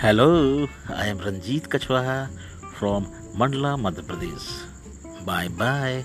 Hello, I am Ranjit Kachwaha from Mandla, Madhya Pradesh. Bye bye.